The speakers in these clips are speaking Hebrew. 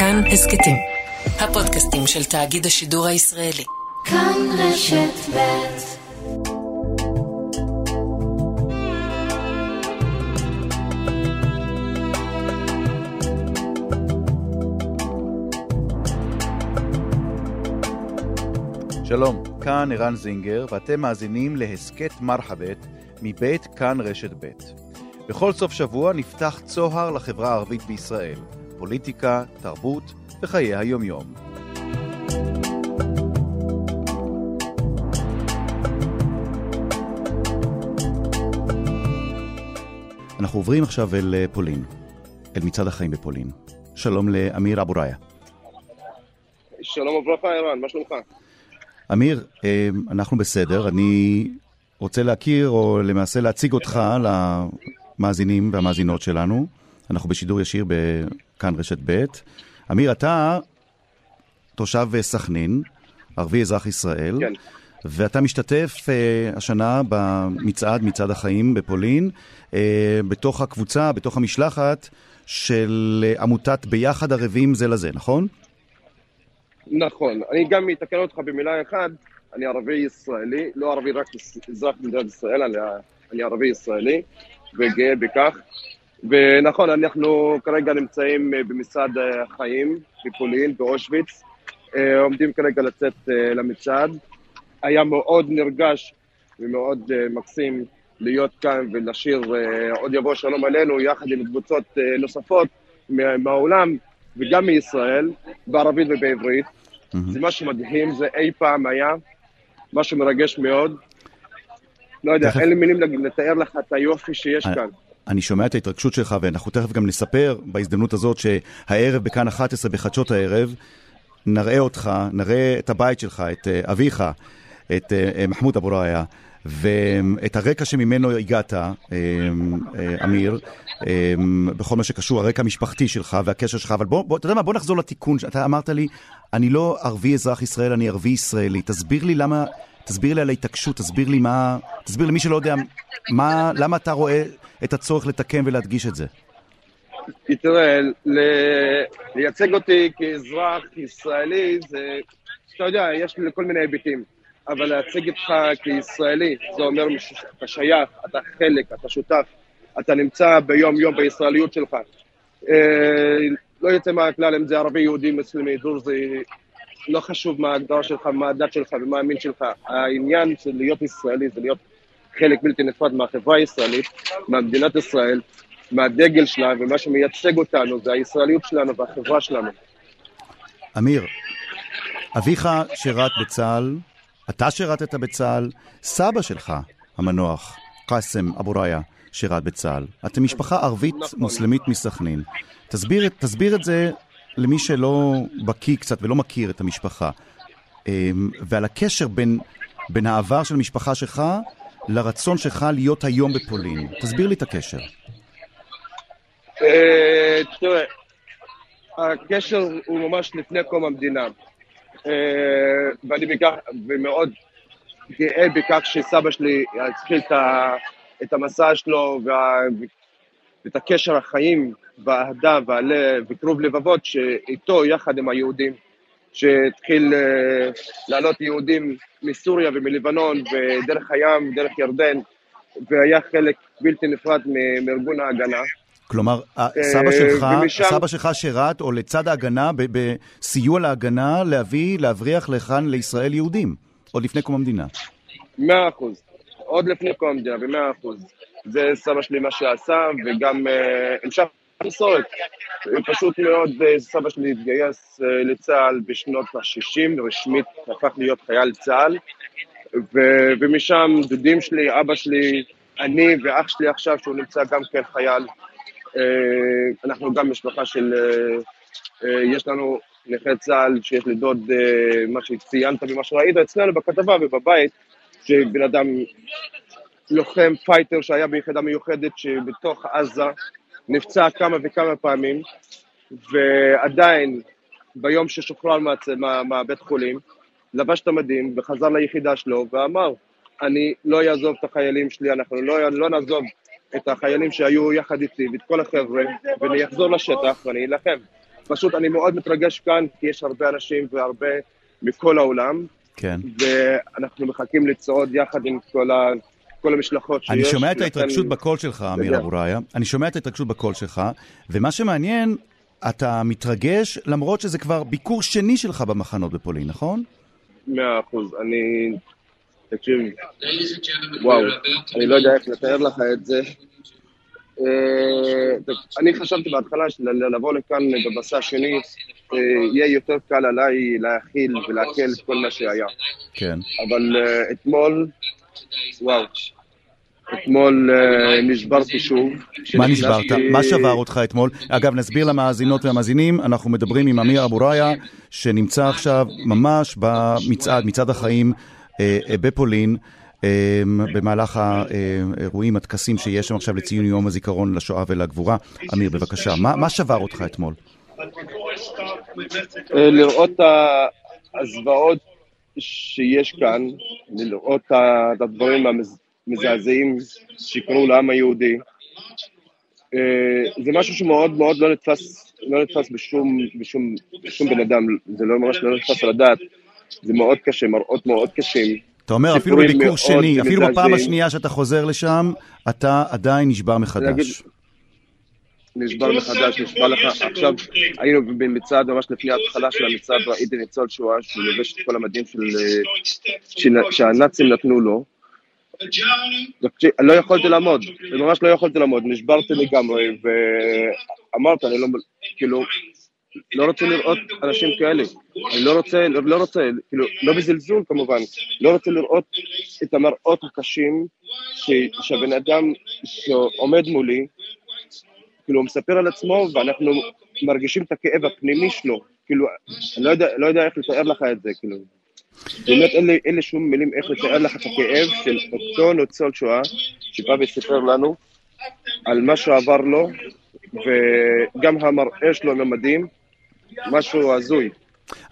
כאן הסכתים. הפודקאסטים של תאגיד השידור הישראלי. כאן רשת ב' שלום, כאן ערן זינגר, ואתם מאזינים להסכת מרחבת מבית כאן רשת ב'. בכל סוף שבוע נפתח צוהר לחברה הערבית בישראל, פוליטיקה, תרבות וחיי היומיום. אנחנו עוברים עכשיו אל אה, פולין, אל מצעד החיים בפולין. שלום לאמיר אבו ראיה. שלום וברכה, ערן, מה שלומך? אמיר, אה, אנחנו בסדר. אני רוצה להכיר, או למעשה להציג אותך למאזינים והמאזינות שלנו. אנחנו בשידור ישיר בכאן רשת ב'. אמיר, אתה תושב סכנין, ערבי אזרח ישראל. כן. ואתה משתתף uh, השנה במצעד, מצעד החיים בפולין, uh, בתוך הקבוצה, בתוך המשלחת של עמותת ביחד ערבים זה לזה, נכון? נכון. אני גם אתקן אותך במילה אחת, אני ערבי ישראלי, לא ערבי רק אזרח במדינת ישראל, אני, אני ערבי ישראלי, וגאה בכך. ונכון, אנחנו כרגע נמצאים אה, במצעד החיים בפולין, באושוויץ, אה, עומדים כרגע לצאת אה, למצעד. היה מאוד נרגש ומאוד מקסים להיות כאן ולשיר עוד יבוא שלום עלינו יחד עם קבוצות נוספות מהעולם וגם מישראל, בערבית ובעברית. Mm-hmm. זה משהו מדהים, זה אי פעם היה, משהו מרגש מאוד. לא יודע. אין לי מילים לתאר לך את היופי שיש. כאן. אני שומע את ההתרגשות שלך, ואנחנו תכף גם נספר בהזדמנות הזאת שהערב בכאן 11 בחדשות הערב, נראה אותך, נראה את הבית שלך, את uh, אביך, את uh, מחמוד אבו ראיה, ואת הרקע שממנו הגעת, אמיר, בכל מה שקשור, הרקע המשפחתי שלך והקשר שלך, אבל בוא, אתה יודע מה, בוא נחזור לתיקון, אתה אמרת לי, אני לא ערבי אזרח ישראל, אני ערבי ישראלי. תסביר לי למה, תסביר לי על ההתעקשות, תסביר לי מה, תסביר למי שלא יודע, מה, למה אתה רואה את הצורך לתקן ולהדגיש את זה. תראה, לייצג אותי כאזרח ישראלי, זה, אתה יודע, יש לי כל מיני היבטים, אבל להציג אותך כישראלי, זה אומר שאתה שייך, אתה חלק, אתה שותף, אתה נמצא ביום-יום בישראליות שלך. אה, לא יוצא מהכלל אם זה ערבי, יהודי, מוסלמי, דורזי, לא חשוב מה ההגדרה שלך, מה הדת שלך ומה המין שלך. העניין של להיות ישראלי זה להיות חלק בלתי נפרד מהחברה הישראלית, מהמדינת ישראל, מהדגל שלה, ומה שמייצג אותנו זה הישראליות שלנו והחברה שלנו. אמיר, אביך שירת בצה"ל, אתה שירתת בצה"ל, סבא שלך המנוח, קאסם אבו ראיה, שירת בצה"ל. אתם משפחה ערבית נכון. מוסלמית מסכנין. תסביר, תסביר את זה למי שלא בקיא קצת ולא מכיר את המשפחה. אמ, ועל הקשר בין, בין העבר של המשפחה שלך לרצון שלך להיות היום בפולין. תסביר לי את הקשר. אה, תראה, הקשר הוא ממש לפני קום המדינה. אה, ואני בכך, ומאוד גאה בכך שסבא שלי התחיל את המסע שלו ואת הקשר החיים והאהדה והלב וקירוב לבבות שאיתו יחד עם היהודים. שהתחיל uh, לעלות יהודים מסוריה ומלבנון ודרך הים, דרך ירדן, והיה חלק בלתי נפרד מארגון ההגנה. כלומר, uh, סבא שלך, ומשם... סבא שלך שירת, או לצד ההגנה, בסיוע להגנה, להביא, להבריח לכאן לישראל יהודים, עוד לפני קום המדינה. מאה אחוז. עוד לפני קום המדינה, במאה אחוז. זה סבא שלי מה שעשה, וגם uh, המשך מסורת. פשוט מאוד, אה, סבא שלי התגייס אה, לצה"ל בשנות ה-60, רשמית הפך להיות חייל צה"ל, ו- ומשם דודים שלי, אבא שלי, אני ואח שלי עכשיו, שהוא נמצא גם כן חייל. אה, אנחנו גם משפחה של... יש לנו נכה צה"ל שיש לי דוד, מה שציינת ומה שראית אצלנו בכתבה ובבית, שבן אדם לוחם פייטר שהיה ביחידה מיוחדת שבתוך עזה, נפצע כמה וכמה פעמים, ועדיין ביום ששוחרר מהבית מה, מה חולים, לבש את המדים וחזר ליחידה שלו ואמר, אני לא אעזוב את החיילים שלי, אנחנו לא, לא נעזוב את החיילים שהיו יחד איתי ואת כל החבר'ה, ואני אחזור לשטח ואני אלחם. פשוט אני מאוד מתרגש כאן, כי יש הרבה אנשים והרבה מכל העולם, כן. ואנחנו מחכים לצעוד יחד עם כל, ה, כל המשלחות שיש. אני שומע את לכן- ההתרגשות בקול שלך, אמיר. אבו ראיה. אני שומע את ההתרגשות בקול שלך, ומה שמעניין, אתה מתרגש למרות שזה כבר ביקור שני שלך במחנות בפולין, נכון? מאה אחוז. אני... תקשיב, וואו, אני לא יודע איך לתאר לך את זה. אה, אני חשבתי בהתחלה שלבוא לכאן במסע השני אה, יהיה יותר קל עליי להכיל ולעכל את כל מה שהיה. כן. אבל אה, אתמול, וואו, אתמול אה, נשברתי שוב. מה נשברת? מה שבר אותך אתמול? אגב, נסביר למאזינות והמאזינים, אנחנו מדברים עם אמיר אבו ראיה, שנמצא עכשיו ממש במצעד, מצעד החיים אה, אה, בפולין. במהלך האירועים, הטקסים שיש שם עכשיו לציון יום הזיכרון לשואה ולגבורה. אמיר, בבקשה, מה, מה שבר אותך אתמול? לראות את הזוועות שיש כאן, לראות את הדברים המזעזעים שקרו לעם היהודי. אה, זה משהו שמאוד מאוד לא נתפס, לא נתפס בשום, בשום, בשום בן אדם, זה לא ממש לא נתפס על הדעת, זה מאוד קשה, מראות מאוד קשים. אתה אומר, אפילו בביקור שני, אפילו בפעם. השנייה שאתה חוזר לשם, אתה עדיין נשבר מחדש. נשבר מחדש, נשבר לך, עכשיו היינו במצעד, ממש לפני ההתחלה של המצעד, ראיתי ניצול שואה שהוא לובש את כל המדים אה, שהנאצים נתנו לו. לא יכולתי לעמוד, ממש לא יכולתי לעמוד, נשברתי לגמרי, ואמרת, אני לא, כאילו, לא רוצה לראות אנשים כאלה, אני לא רוצה, לא, לא רוצה, כאילו, לא בזלזול כמובן, לא רוצה לראות את המראות הקשים שהבן אדם שעומד מולי, כאילו, הוא מספר על עצמו, ואנחנו מרגישים את הכאב הפנימי שלו, כאילו, אני לא יודע, לא יודע איך לתאר לך את זה, כאילו. באמת אין לי, אין לי שום מילים איך לתאר לך את הכאב של אותו ניצול שואה שבא וסיפר לנו על מה שעבר לו, וגם המראה שלו עם המדים, משהו הזוי.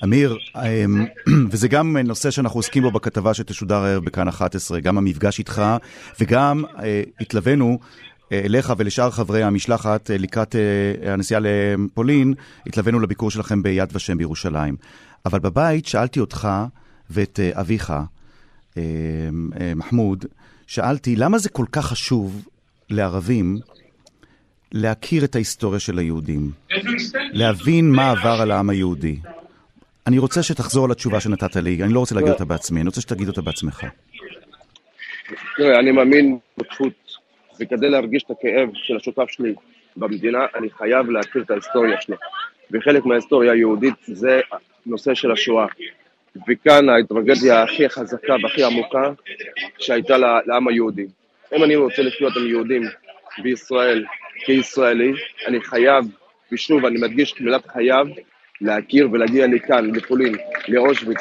אמיר, אמ, וזה גם נושא שאנחנו עוסקים בו בכתבה שתשודר הערב בכאן 11, גם המפגש איתך, וגם אה, התלווינו אליך ולשאר חברי המשלחת אה, לקראת אה, הנסיעה לפולין, התלווינו לביקור שלכם ביד ושם בירושלים. אבל בבית שאלתי אותך ואת אה, אביך, אה, אה, מחמוד, שאלתי, למה זה כל כך חשוב לערבים להכיר את ההיסטוריה של היהודים? להבין מה עבר על העם היהודי. אני רוצה שתחזור על התשובה שנתת לי, אני לא רוצה להגיד אותה בעצמי, אני רוצה שתגיד אותה בעצמך. אני מאמין בשותפות, וכדי להרגיש את הכאב של השותף שלי במדינה, אני חייב להכיר את ההיסטוריה שלו. וחלק מההיסטוריה היהודית זה נושא של השואה. וכאן הטרגדיה הכי חזקה והכי עמוקה שהייתה לעם היהודי. אם אני רוצה לחיות עם יהודים בישראל כישראלי, אני חייב, ושוב, אני מדגיש את מילת חייב, להכיר ולהגיע לכאן, לפולין, לאושוויץ,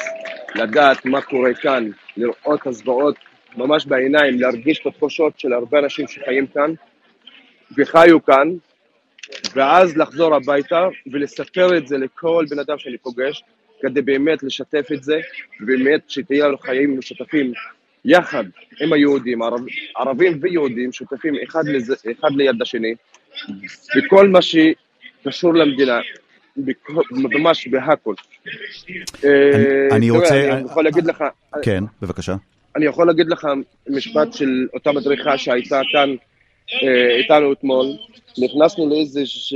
לדעת מה קורה כאן, לראות את הזוועות ממש בעיניים, להרגיש את התחושות של הרבה אנשים שחיים כאן וחיו כאן, ואז לחזור הביתה ולספר את זה לכל בן אדם שאני פוגש, כדי באמת לשתף את זה, באמת שתהיה לנו חיים משותפים יחד עם היהודים, ערב, ערבים ויהודים, שותפים אחד, לזה, אחד ליד השני, בכל מה שקשור למדינה, ממש בהכל. אה, אני תראה, רוצה- אני יכול להגיד לך, כן, בבקשה. אני יכול להגיד לך משפט של אותה מדריכה שהייתה כאן אה, איתנו אתמול. נכנסנו לאיזה ש...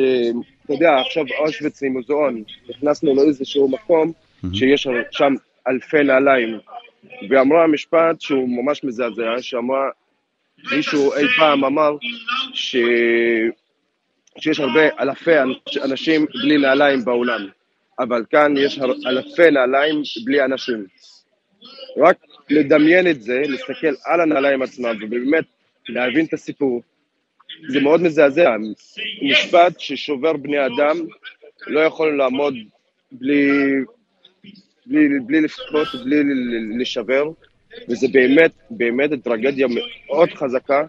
אתה יודע, עכשיו אושוויץ היא מוזיאון. נכנסנו לאיזשהו מקום שיש שם אלפי נעליים. ואמרה משפט שהוא ממש מזעזע, שאמרה, מישהו אי פעם אמר ש... שיש הרבה אלפי אנשים בלי נעליים בעולם, אבל כאן יש אלפי נעליים בלי אנשים. רק לדמיין את זה, להסתכל על הנעליים עצמם ובאמת להבין את הסיפור, זה מאוד מזעזע. משפט ששובר בני אדם, לא יכול לעמוד בלי, בלי, בלי לפחות, בלי לשבר, וזה באמת, באמת טרגדיה מאוד חזקה.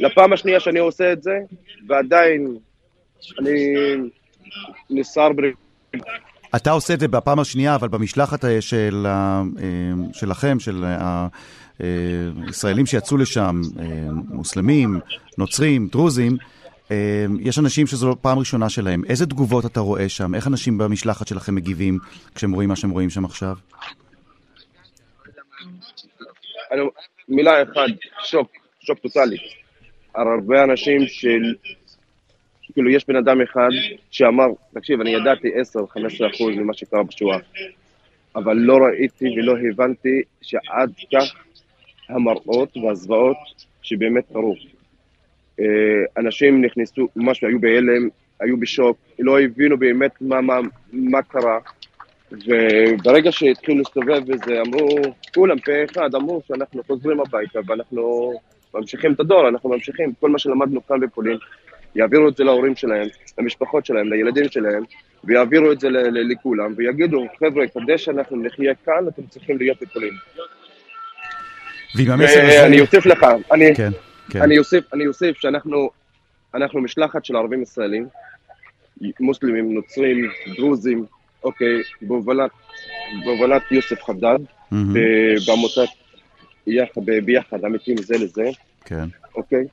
לפעם השנייה שאני עושה את זה, ועדיין אני נסער ברגע. אתה עושה את זה בפעם השנייה, אבל במשלחת אה, של, אה, שלכם, של הישראלים שיצאו לשם, אה, מוסלמים, נוצרים, דרוזים, אה, יש אנשים שזו פעם ראשונה שלהם. איזה תגובות אתה רואה שם? איך אנשים במשלחת שלכם מגיבים כשהם רואים מה שהם רואים שם עכשיו? מילה אחת, שוק, שוק טוטאלי. הרבה אנשים של... כאילו, יש בן אדם אחד שאמר, תקשיב, אני ידעתי 10-15 אחוז ממה שקרה בשואה, אבל לא ראיתי ולא הבנתי שעד כך המראות והזוועות שבאמת קרו. אה, אנשים נכנסו, ממש היו בהלם, היו בשוק, לא הבינו באמת מה, מה, מה קרה. וברגע שהתחילו להסתובב וזה, אמרו, כולם פה אחד, אמרו שאנחנו חוזרים הביתה ואנחנו ממשיכים את הדור, אנחנו ממשיכים כל מה שלמדנו כאן בפולין, יעבירו את זה להורים שלהם, למשפחות שלהם, לילדים שלהם, ויעבירו את זה לכולם, ויגידו, חבר'ה, כדי שאנחנו נחיה כאן, אתם צריכים להיות המסר הזה... אני אוסיף לך, אני, כן, כן. אני אוסיף, אני אוסיף שאנחנו אנחנו משלחת של ערבים ישראלים, מוסלמים, נוצרים, דרוזים, אוקיי, בהובלת, בהובלת יוסף חדד, מהמם. בעמותת יחד, ביחד, עמיתים זה לזה, כן. אוקיי?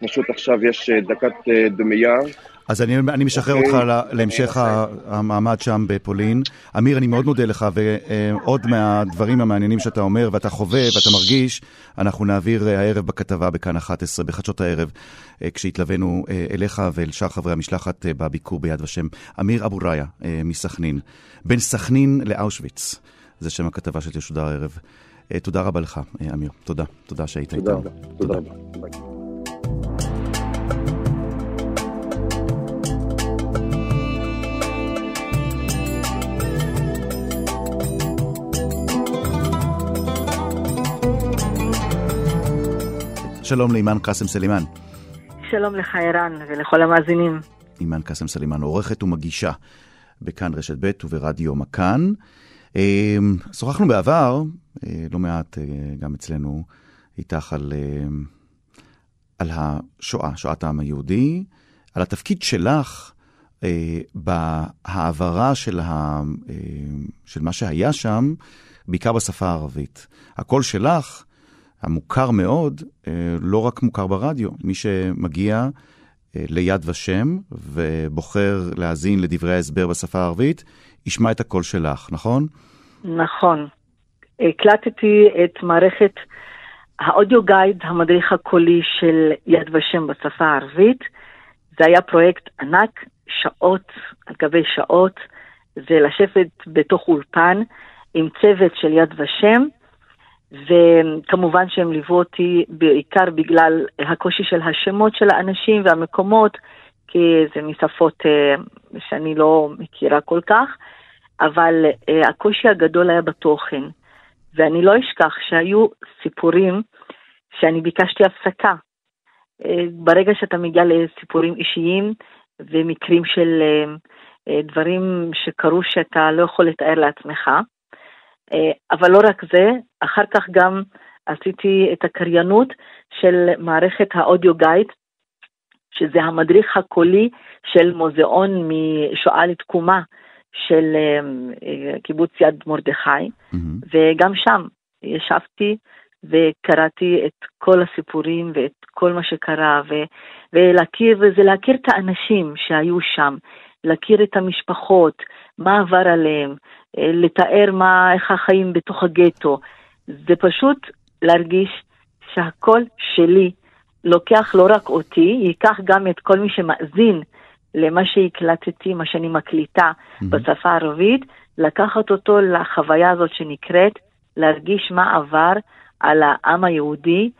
פשוט עכשיו יש אה, דקת אה, דומייה. אז אני, אני משחרר אוקיי. אותך להמשך המעמד שם בפולין. אמיר, אני מאוד מודה לך, ועוד מהדברים המעניינים שאתה אומר ואתה חווה ואתה מרגיש, אנחנו נעביר אה, הערב בכתבה בכאן 11, בחדשות הערב, כשהתלווינו אליך ואל שאר חברי המשלחת בביקור ביד ושם. אמיר אבו ראיה מסכנין. בין סכנין לאושוויץ, זה שם הכתבה שתשודר הערב. תודה רבה לך, אמיר. תודה. תודה שהיית איתנו. תודה רבה. שלום לאימאן קאסם סלימאן. שלום לך ערן ולכל המאזינים. אימאן קאסם סלימאן, עורכת ומגישה בכאן רשת ב' וברדיו מכאן. אה, שוחחנו בעבר, אה, לא מעט אה, גם אצלנו, איתך על, על השואה, שואת העם היהודי, על התפקיד שלך בהעברה של, ה, של מה שהיה שם, בעיקר בשפה הערבית. הקול שלך, המוכר מאוד, אה, לא רק מוכר ברדיו, מי שמגיע אה, ליד ושם ובוחר להאזין לדברי ההסבר בשפה הערבית, ישמע את הקול שלך, נכון? נכון. הקלטתי את מערכת האודיו גייד, המדריך הקולי של יד ושם בשפה הערבית. זה היה פרויקט ענק, שעות על גבי שעות, זה לשבת בתוך אולפן עם צוות של יד ושם, וכמובן שהם ליוו אותי בעיקר בגלל הקושי של השמות של האנשים והמקומות, כי זה משפות אה, שאני לא מכירה כל כך, אבל אה, הקושי הגדול היה בתוכן. ואני לא אשכח שהיו סיפורים שאני ביקשתי הפסקה. אה, ברגע שאתה מגיע לסיפורים אישיים ומקרים של דברים שקרו שאתה לא יכול לתאר לעצמך, אבל לא רק זה, אחר כך גם עשיתי את הקריינות של מערכת האודיו גייד, שזה המדריך הקולי של מוזיאון משואה לתקומה של אה, אה, קיבוץ יד מרדכי, מהמם. וגם שם ישבתי וקראתי את כל הסיפורים ואת כל מה שקרה, ו- ולהכיר, וזה להכיר את האנשים שהיו שם, להכיר את המשפחות, מה עבר עליהם, אה, לתאר מה, איך החיים בתוך הגטו. זה פשוט להרגיש שהקול שלי לוקח לא רק אותי, ייקח גם את כל מי שמאזין למה שהקלטתי, מה שאני מקליטה בשפה הערבית, לקחת אותו לחוויה הזאת שנקראת להרגיש מה עבר על העם היהודי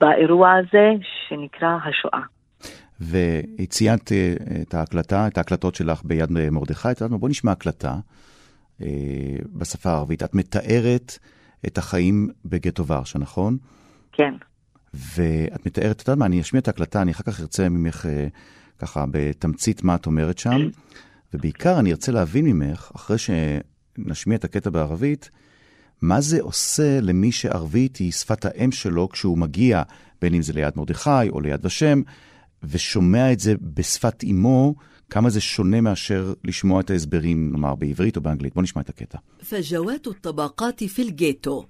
באירוע הזה שנקרא השואה. וציינת אה, את ההקלטה, את ההקלטות שלך ביד מרדכי, את יודעת בוא נשמע הקלטה אה, בשפה הערבית. את מתארת את החיים בגטו ורשה, נכון? כן. ואת מתארת, את יודעת מה, אני אשמיע את ההקלטה, אני אחר כך ארצה ממך אה, ככה בתמצית מה את אומרת שם, ובעיקר אני ארצה להבין ממך, אחרי שנשמיע את הקטע בערבית, מה זה עושה למי שערבית היא שפת האם שלו כשהוא מגיע, בין אם זה ליד מרדכי או ליד ושם, ושומע את זה בשפת אימו, כמה זה שונה מאשר לשמוע את ההסברים, נאמר, בעברית או באנגלית. בוא נשמע את הקטע. فجوات الطبقات في الجيتو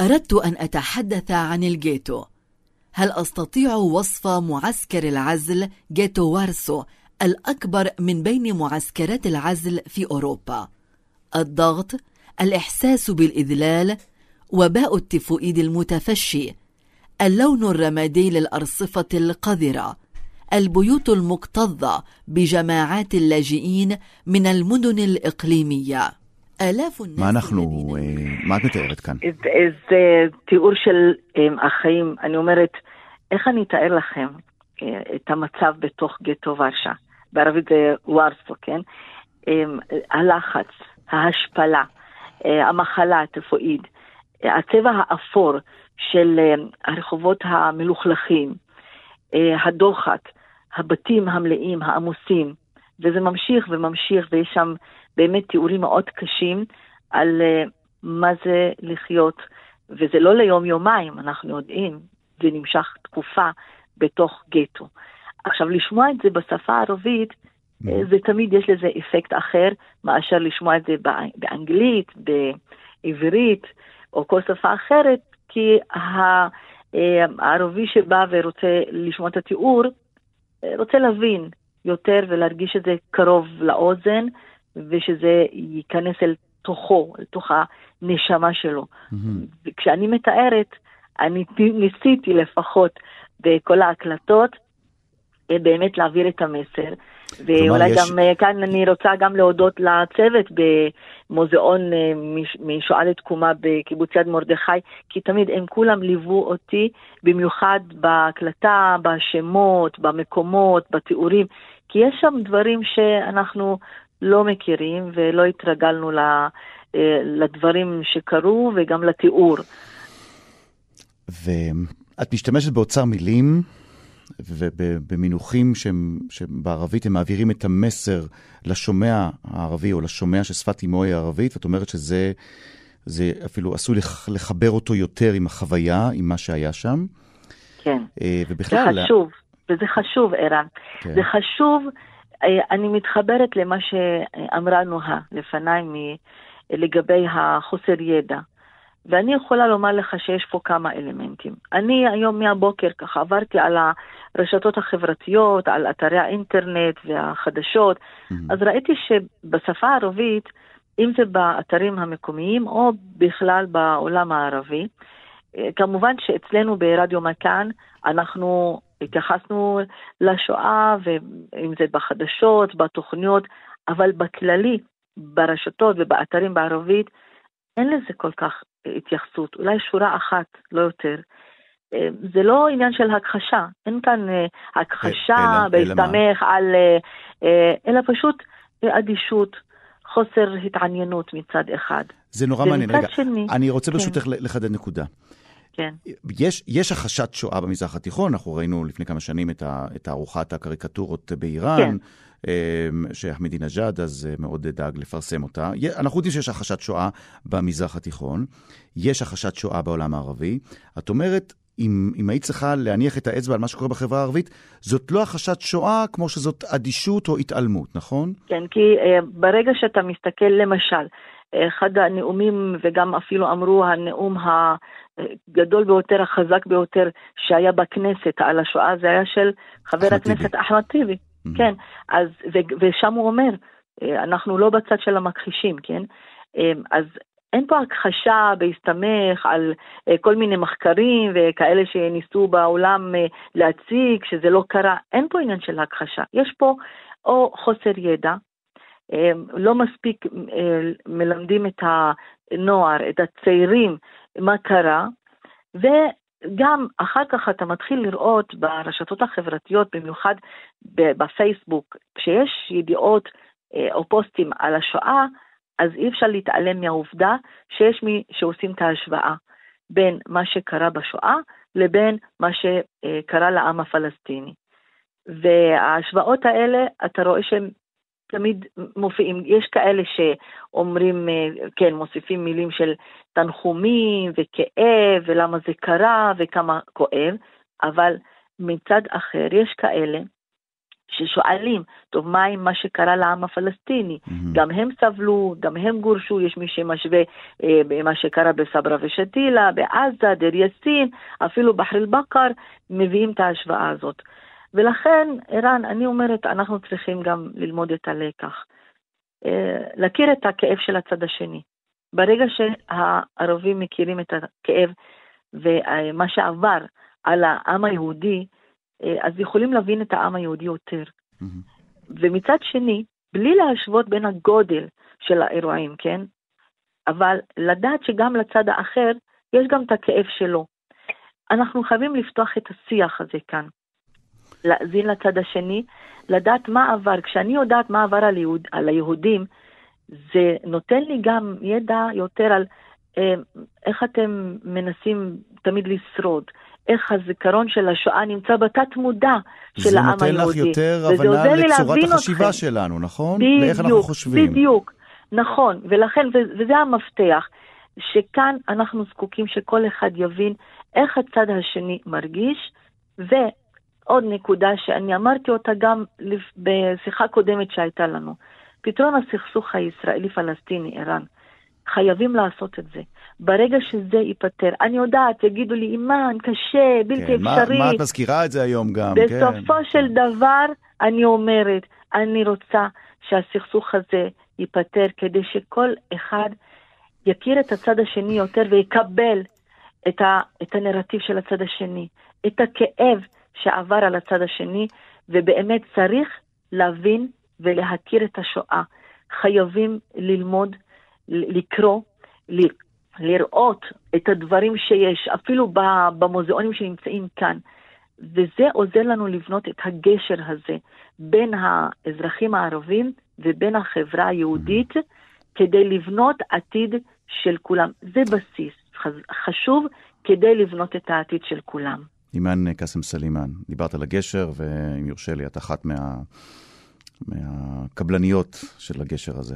اردت ان اتحدث عن الجيتو هل أستطيع وصف معسكر العزل جيتو وارسو الأكبر من بين معسكرات العزل في أوروبا؟ الضغط، الإحساس بالإذلال، وباء التيفوئيد المتفشي، اللون الرمادي للأرصفة القذرة، البيوت المكتظة بجماعات اللاجئين من المدن الإقليمية. آلاف الناس מה אנחנו, الذين- אה, מה את מתארת כאן? זה, זה תיאור של um, החיים. אני אומרת, איך אני אתאר לכם uh, את המצב בתוך גטו ורשה? בערבית זה וורסו, כן? Um, הלחץ, ההשפלה, uh, המחלה, הטיפואיד, uh, הצבע האפור של uh, הרחובות המלוכלכים, uh, הדוחק, הבתים המלאים, העמוסים, וזה ממשיך וממשיך, ויש שם באמת תיאורים מאוד קשים על uh, מה זה לחיות, וזה לא ליום-יומיים, אנחנו יודעים, זה נמשך תקופה בתוך גטו. עכשיו, לשמוע את זה בשפה הערבית, אה, זה תמיד יש לזה אפקט אחר מאשר לשמוע את זה בא- באנגלית, בעברית, או כל שפה אחרת, כי אה, הערבי שבא ורוצה לשמוע את התיאור, אה, רוצה להבין יותר ולהרגיש את זה קרוב לאוזן, ושזה ייכנס אל תוכו, אל תוך הנשמה שלו. וכשאני מתארת, אני ניסיתי לפחות בכל ההקלטות באמת להעביר את המסר. ואולי יש- גם אה, כאן אני רוצה גם להודות לצוות במוזיאון אה, מש- משואה לתקומה בקיבוץ יד מרדכי, כי תמיד הם כולם ליוו אותי, במיוחד בהקלטה, בשמות, במקומות, בתיאורים, כי יש שם דברים שאנחנו לא מכירים ולא התרגלנו אה, לדברים שקרו וגם לתיאור. ואת משתמשת באוצר מילים ובמינוחים שהם, שבערבית הם מעבירים את המסר לשומע הערבי או לשומע ששפת אמו היא ערבית, ואת אומרת שזה זה אפילו עשוי לח, לחבר אותו יותר עם החוויה, עם מה שהיה שם. כן. אה, זה ובכלל... חשוב, וזה חשוב, ערן. כן. זה חשוב, אה, אני מתחברת למה שאמרה נועה לפניי לגבי החוסר ידע. ואני יכולה לומר לך שיש פה כמה אלמנטים. אני היום מהבוקר ככה עברתי על הרשתות החברתיות, על אתרי האינטרנט והחדשות, אז ראיתי שבשפה הערבית, אם זה באתרים המקומיים או בכלל בעולם הערבי, אה, כמובן שאצלנו ברדיו מכאן אנחנו התייחסנו לשואה, ואם זה בחדשות, בתוכניות, אבל בכללי, ברשתות ובאתרים בערבית, אין לזה כל כך התייחסות, אולי שורה אחת, לא יותר. אה, זה לא עניין של הכחשה, אין כאן אה, הכחשה? בהסתמך על... אה, אה, אלא פשוט אדישות, חוסר התעניינות מצד אחד. זה נורא מעניין. רגע, שני- אני רוצה כן. ברשותך לחדד נקודה. כן. יש, יש הכחשת שואה במזרח התיכון, אנחנו ראינו לפני כמה שנים את, ה, את תערוכת הקריקטורות באיראן, כן. כן. שאחמדינג'אד אז אה, מאוד דאג לפרסם אותה. אנחנו יודעים שיש הכחשת שואה במזרח התיכון, יש הכחשת שואה בעולם הערבי. את אומרת, אם, אם היית צריכה להניח את האצבע על מה שקורה בחברה הערבית, זאת לא הכחשת שואה כמו שזאת אדישות או התעלמות, נכון? כן, כי אה, ברגע שאתה מסתכל, למשל, אחד הנאומים, וגם אפילו אמרו הנאום הגדול ביותר, החזק ביותר שהיה בכנסת על השואה, זה היה של חבר. הכנסת אחמד טיבי. כן, אז, ו- ושם הוא אומר, אה, אנחנו לא בצד של המכחישים, כן? אה, אז אין פה הכחשה בהסתמך על אה, כל מיני מחקרים וכאלה שניסו בעולם אה, להציג שזה לא קרה, אין פה עניין של הכחשה. יש פה או חוסר ידע, אה, לא מספיק מלמדים את הנוער, את הצעירים, מה קרה, וגם אחר כך אתה מתחיל לראות ברשתות החברתיות, במיוחד בפייסבוק, כשיש ידיעות אה, או פוסטים על השואה, אז אי אפשר להתעלם מהעובדה שיש מי שעושים את ההשוואה בין מה שקרה בשואה לבין מה שקרה לעם הפלסטיני. וההשוואות האלה, אתה רואה שהם תמיד מופיעים, יש כאלה שאומרים, אה, כן, מוסיפים מילים של תנחומים וכאב ולמה זה קרה וכמה כואב, אבל מצד אחר יש כאלה ששואלים, טוב, מה עם מה שקרה לעם הפלסטיני? Mm-hmm. גם הם סבלו, גם הם גורשו, יש מי שמשווה אה, במה שקרה בסברה ושתילה, בעזה, דיר יאסין, אפילו בחר אל-בכר, מביאים את ההשוואה הזאת. ולכן, ערן, אני אומרת, אנחנו צריכים גם ללמוד את הלקח. אה, להכיר את הכאב של הצד השני. ברגע שהערבים מכירים את הכאב ומה שעבר על העם היהודי, אה, אז יכולים להבין את העם היהודי יותר. Mm-hmm. ומצד שני, בלי להשוות בין הגודל של האירועים, כן? אבל לדעת שגם לצד האחר יש גם את הכאב שלו. אנחנו חייבים לפתוח את השיח הזה כאן. להאזין לצד השני, לדעת מה עבר. כשאני יודעת מה עבר על, יהוד, על היהודים, זה נותן לי גם ידע יותר על אה, איך אתם מנסים תמיד לשרוד, איך הזיכרון של השואה נמצא בתת מודע של העם היהודי. זה נותן לך יותר הבנה לצורת החשיבה אתכם. שלנו, נכון? בדיוק, לאיך אנחנו חושבים. בדיוק, נכון, ולכן, וזה המפתח, שכאן אנחנו זקוקים שכל אחד יבין איך הצד השני מרגיש, ועוד נקודה שאני אמרתי אותה גם בשיחה קודמת שהייתה לנו, פתרון הסכסוך הישראלי-פלסטיני, ערן. חייבים לעשות את זה. ברגע שזה ייפתר, אני יודעת, יגידו לי, אימאן, קשה, בלתי כן, אפשרי. מה, מה את מזכירה את זה היום גם, בסופו כן. של דבר, אני אומרת, אני רוצה שהסכסוך הזה ייפתר כדי שכל אחד יכיר את הצד השני יותר ויקבל את, ה, את הנרטיב של הצד השני, את הכאב שעבר על הצד השני, ובאמת צריך להבין ולהכיר את השואה. חייבים ללמוד, לקרוא, לראות את הדברים שיש, אפילו במוזיאונים שנמצאים כאן. וזה עוזר לנו לבנות את הגשר הזה בין האזרחים הערבים ובין החברה היהודית כדי לבנות עתיד של כולם. זה בסיס חשוב כדי לבנות את העתיד של כולם. אימאן קאסם סלימאן, דיברת על הגשר, ואם יורשה לי, את אחת מה... מהקבלניות של הגשר הזה.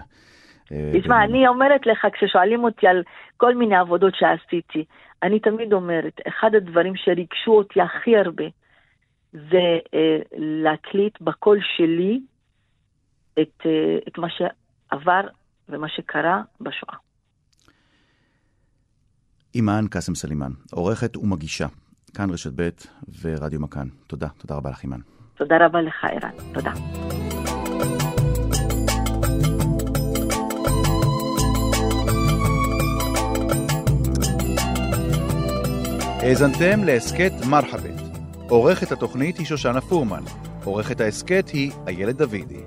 תשמע, אני אומרת לך, כששואלים אותי על כל מיני עבודות שעשיתי, אני תמיד אומרת, אחד הדברים שריגשו אותי הכי הרבה, זה אה, להקליט בקול שלי את, אה, את מה שעבר ומה שקרה בשואה. אימאן קאסם סלימאן, עורכת ומגישה, כאן רשת ב' ורדיו מכאן. תודה, תודה רבה לך אימאן. תודה רבה לך, ערן. תודה. האזנתם להסכת מרחבת. עורכת התוכנית היא שושנה פורמן. עורכת ההסכת היא איילת דוידי.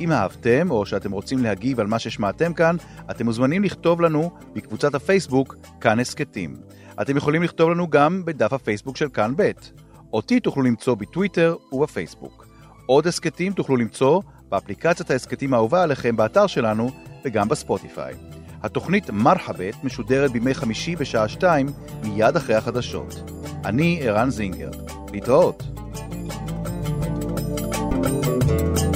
אם אהבתם או שאתם רוצים להגיב על מה ששמעתם כאן, אתם מוזמנים לכתוב לנו בקבוצת הפייסבוק כאן הסכתים. אתם יכולים לכתוב לנו גם בדף הפייסבוק של כאן ב'. אותי תוכלו למצוא בטוויטר ובפייסבוק. עוד הסכתים תוכלו למצוא באפליקציית ההסכתים האהובה עליכם באתר שלנו וגם בספוטיפיי. התוכנית מרחבת משודרת בימי חמישי בשעה שתיים מיד אחרי החדשות. אני ערן זינגר. להתראות. thank you